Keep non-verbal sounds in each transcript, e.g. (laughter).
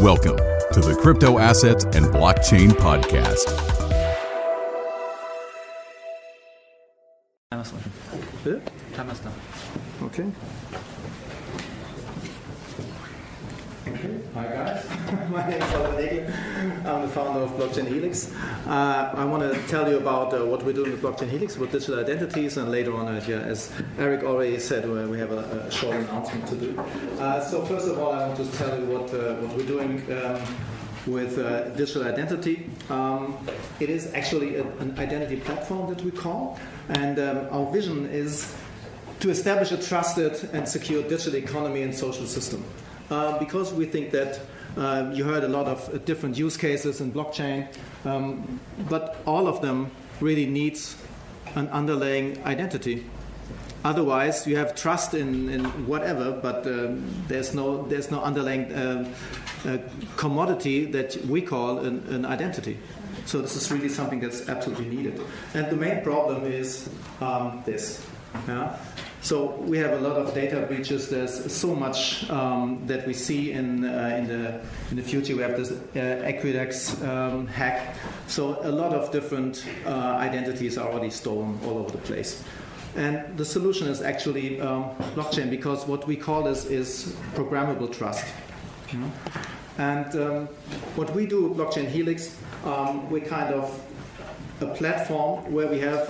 Welcome to the Crypto Assets and Blockchain Podcast. Bitte? Okay. Hi guys, (laughs) my name is Oliver Nagel. I'm the founder of Blockchain Helix. Uh, I want to tell you about uh, what we're doing with Blockchain Helix with digital identities, and later on, uh, yeah, as Eric already said, uh, we have a, a short announcement to do. Uh, so first of all, I want to tell you what uh, what we're doing. Um, with digital identity. Um, it is actually a, an identity platform that we call, and um, our vision is to establish a trusted and secure digital economy and social system. Uh, because we think that uh, you heard a lot of uh, different use cases in blockchain, um, but all of them really needs an underlying identity. Otherwise, you have trust in, in whatever, but um, there's no there's no underlying uh, commodity that we call an, an, identity. So this is really something that's absolutely needed. And the main problem is um, this. Yeah? So we have a lot of data breaches. There's so much um, that we see in uh, in the in the future. We have this uh, Equifax um, hack. So a lot of different uh, identities are already stolen all over the place. And the solution is actually um, blockchain because what we call this is programmable trust. And um, what we do Blockchain Helix, um, we kind of a platform where we have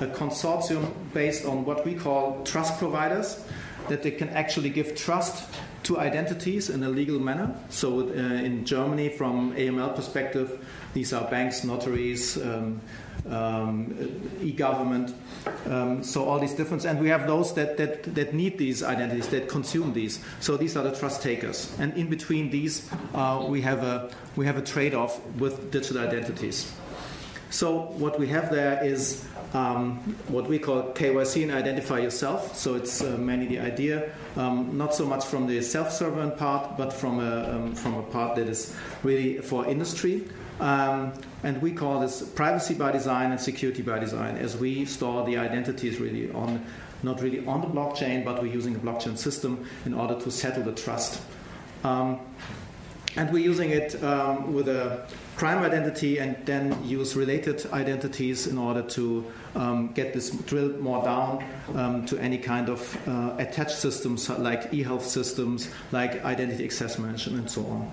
a consortium based on what we call trust providers, that they can actually give trust to identities in a legal manner. So, uh, in Germany, from AML perspective, these are banks, notaries, um, um, e-government. Um, so all these different, and we have those that, that, that need these identities, that consume these. So these are the trust takers, and in between these, uh, we have a we have a trade-off with digital identities. So what we have there is um, what we call KYC and identify yourself. So it's uh, mainly the idea, um, not so much from the self-sovereign part, but from a, um, from a part that is really for industry. Um, and we call this privacy by design and security by design, as we store the identities really on, not really on the blockchain, but we're using a blockchain system in order to settle the trust. And we're using it um, with a prime identity and then use related identities in order to um, get this drilled more down um, to any kind of uh, attached systems like e-health systems, like identity access management, and so on.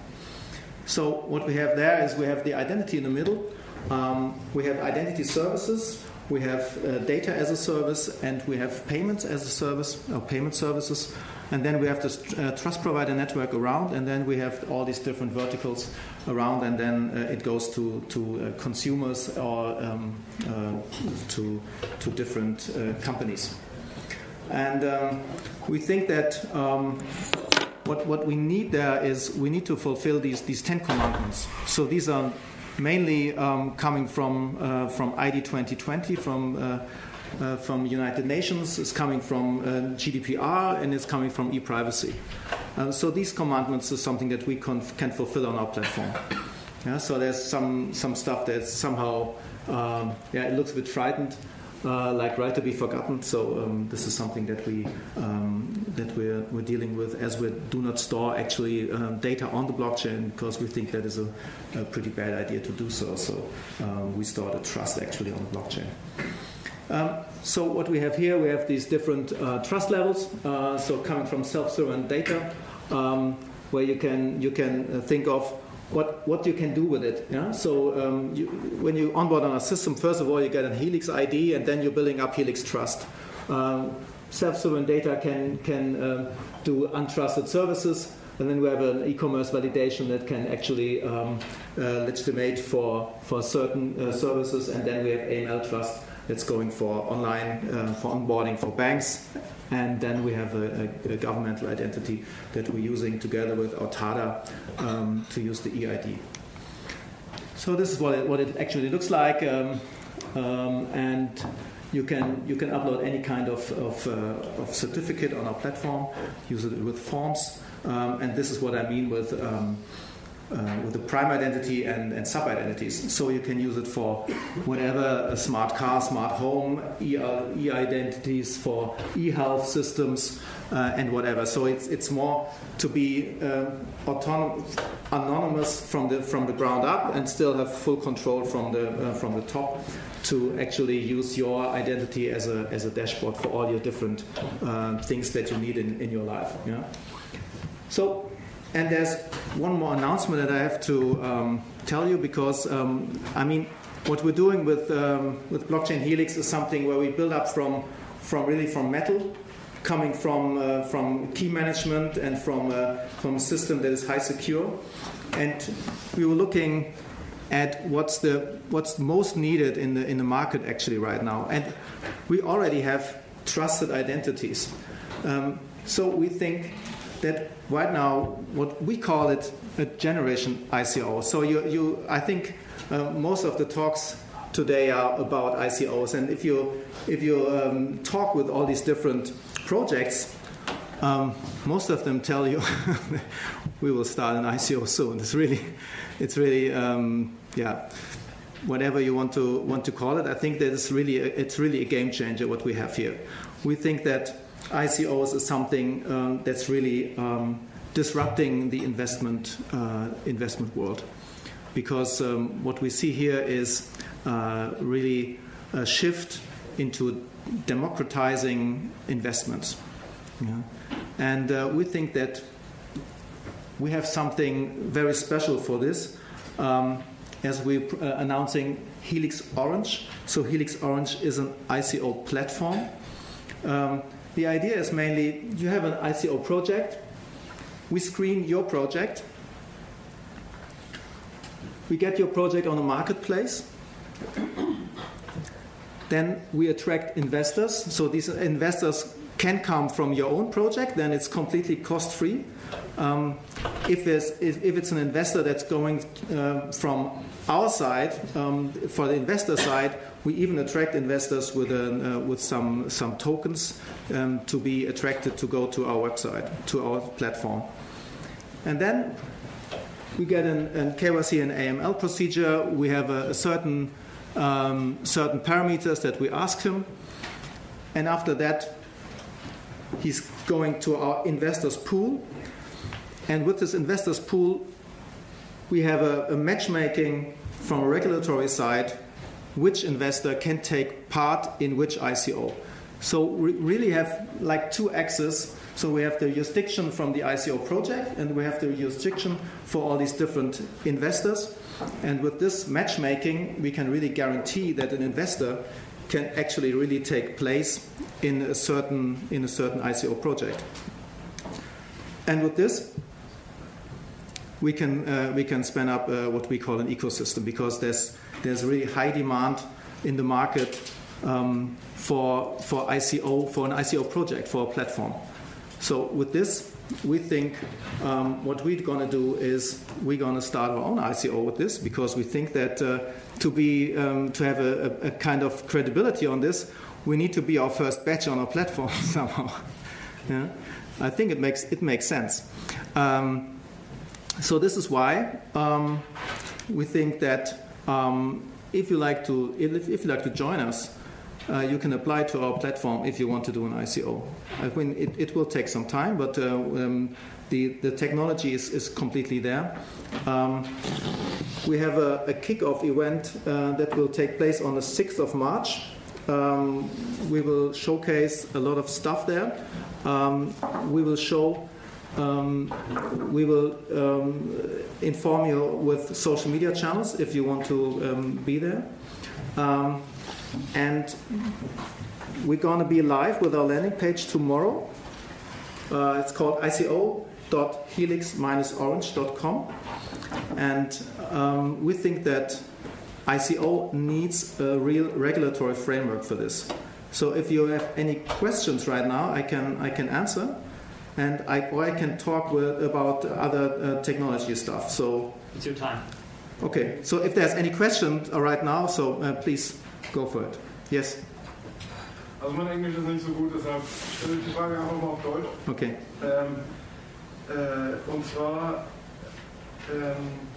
So what we have there is we have the identity in the middle. Um, we have identity services. We have uh, data as a service, and we have payments as a service, or payment services. And then we have this uh, trust provider network around, and then we have all these different verticals around, and then uh, it goes to, to uh, consumers or um, uh, to, to different uh, companies. And um, we think that um, what, what we need there is we need to fulfill these, these 10 commandments. So these are mainly um, coming from, uh, from ID 2020, from uh, from United Nations, it's coming from uh, GDPR, and it's coming from e-privacy. Uh, so these commandments is something that we can fulfill on our platform. Yeah, so there's some some stuff that's somehow um, yeah it looks a bit frightened, uh, like right to be forgotten. So um, this is something that we um, that we're, we're dealing with as we do not store actually um, data on the blockchain because we think that is a, a pretty bad idea to do so. So um, we store the trust actually on the blockchain. Um, so what we have here, we have these different uh, trust levels. Uh, so coming from self-sovereign data, um, where you can you can uh, think of what what you can do with it. Yeah? So um, you, when you onboard on a system, first of all you get a Helix ID, and then you're building up Helix Trust. Um, self-sovereign data can can um, do untrusted services. And then we have an e-commerce validation that can actually um, uh, legitimate for, for certain uh, services, and then we have AML trust that's going for online uh, for onboarding for banks. And then we have a, a, a, governmental identity that we're using together with Authada um, to use the EID. So this is what it, what it actually looks like, um, um, and you can you can upload any kind of of, uh, of certificate on our platform, use it with forms, um, and this is what I mean with um, uh, with the prime identity and, and sub identities. So you can use it for whatever a smart car, smart home, e identities for e health systems, uh, and whatever. So it's, it's more to be uh, autonomous, anonymous from the, from the ground up and still have full control from the, uh, from the top to actually use your identity as a, as a dashboard for all your different uh, things that you need in, in your life. Yeah? So and there's one more announcement that I have to um, tell you because, um, I mean, what we're doing with, um, with Blockchain Helix is something where we build up from, from really from metal, coming from, uh, from key management and from, uh, from a system that is high secure. And we were looking at what's the what's most needed in the in the market actually right now. And we already have trusted identities. Um, so we think that right now, what we call it a generation ICO. So you, you I think uh, most of the talks today are about ICOs, and if you if you um, talk with all these different projects, um, most of them tell you (laughs) we will start an ICO soon. It's really, it's really, um, yeah, whatever you want to want to call it. I think that it's really a, it's really a game changer what we have here. We think that ICOs is something um, that's really um, disrupting the investment uh, investment world, because um, what we see here is uh, really a shift into democratizing investments, yeah. and uh, we think that we have something very special for this. As we're uh, announcing Helix Orange. So, Helix Orange is an ICO platform. Um, the idea is mainly you have an ICO project, we screen your project, we get your project on a marketplace, then we attract investors. So these investors can come from your own project, then it's completely cost free. Um, if, if, if, it's an investor that's going uh, from our side, um, for the investor side, we even attract investors with, uh, with some, some tokens um, to be attracted to go to our website, to our platform. And then we get an, an KYC and AML procedure. We have a, a certain, um, certain parameters that we ask him. And after that, he's going to our investors pool. And with this investors pool, we have a, a matchmaking from a regulatory side which investor can take part in which ICO. So we really have like two axes. So we have the jurisdiction from the ICO project, and we have the jurisdiction for all these different investors. And with this matchmaking, we can really guarantee that an investor can actually really take place in a certain in a certain ICO project. And with this, we can uh, we can spin up uh, what we call an ecosystem because there's there's really high demand in the market um, for for ICO for an ICO project for a platform. So with this, we think um, what we're going to do is we're going to start our own ICO with this because we think that uh, to be um, to have a, a, kind of credibility on this, we need to be our first batch on our platform (laughs) somehow. yeah? I think it makes it makes sense. Um, so this is why um, we think that um, if you like to if, if, you like to join us, uh, you can apply to our platform if you want to do an ICO. I mean, it, it will take some time, but uh, um, the, the technology is, is completely there. Um, we have a, a kickoff event uh, that will take place on the 6th of March. Um, we will showcase a lot of stuff there. Um, we will show um, we will um, inform you with social media channels if you want to um, be there. Um, and we're going to be live with our landing page tomorrow. Uh, it's called ico.helix-orange.com. And um, we think that ICO needs a real regulatory framework for this. So if you have any questions right now, I can, I can answer and I, or I can talk with, about other uh, technology stuff. So it's your time. Okay. So if there's any question uh, right now, so uh, please go for it. Yes. Also mein Englisch ist nicht so gut, deshalb stelle ich die Frage einfach mal auf Deutsch. Okay. Ähm, äh, und zwar, ähm,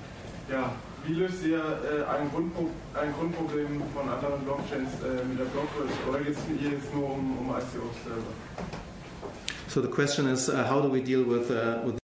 ja, wie löst ihr äh, ein, Grundpro ein, Grundproblem von anderen Blockchains äh, mit der Blockchain? Oder geht es hier jetzt nur um, um ICOs selber? So the question is, uh, how do we deal with uh, with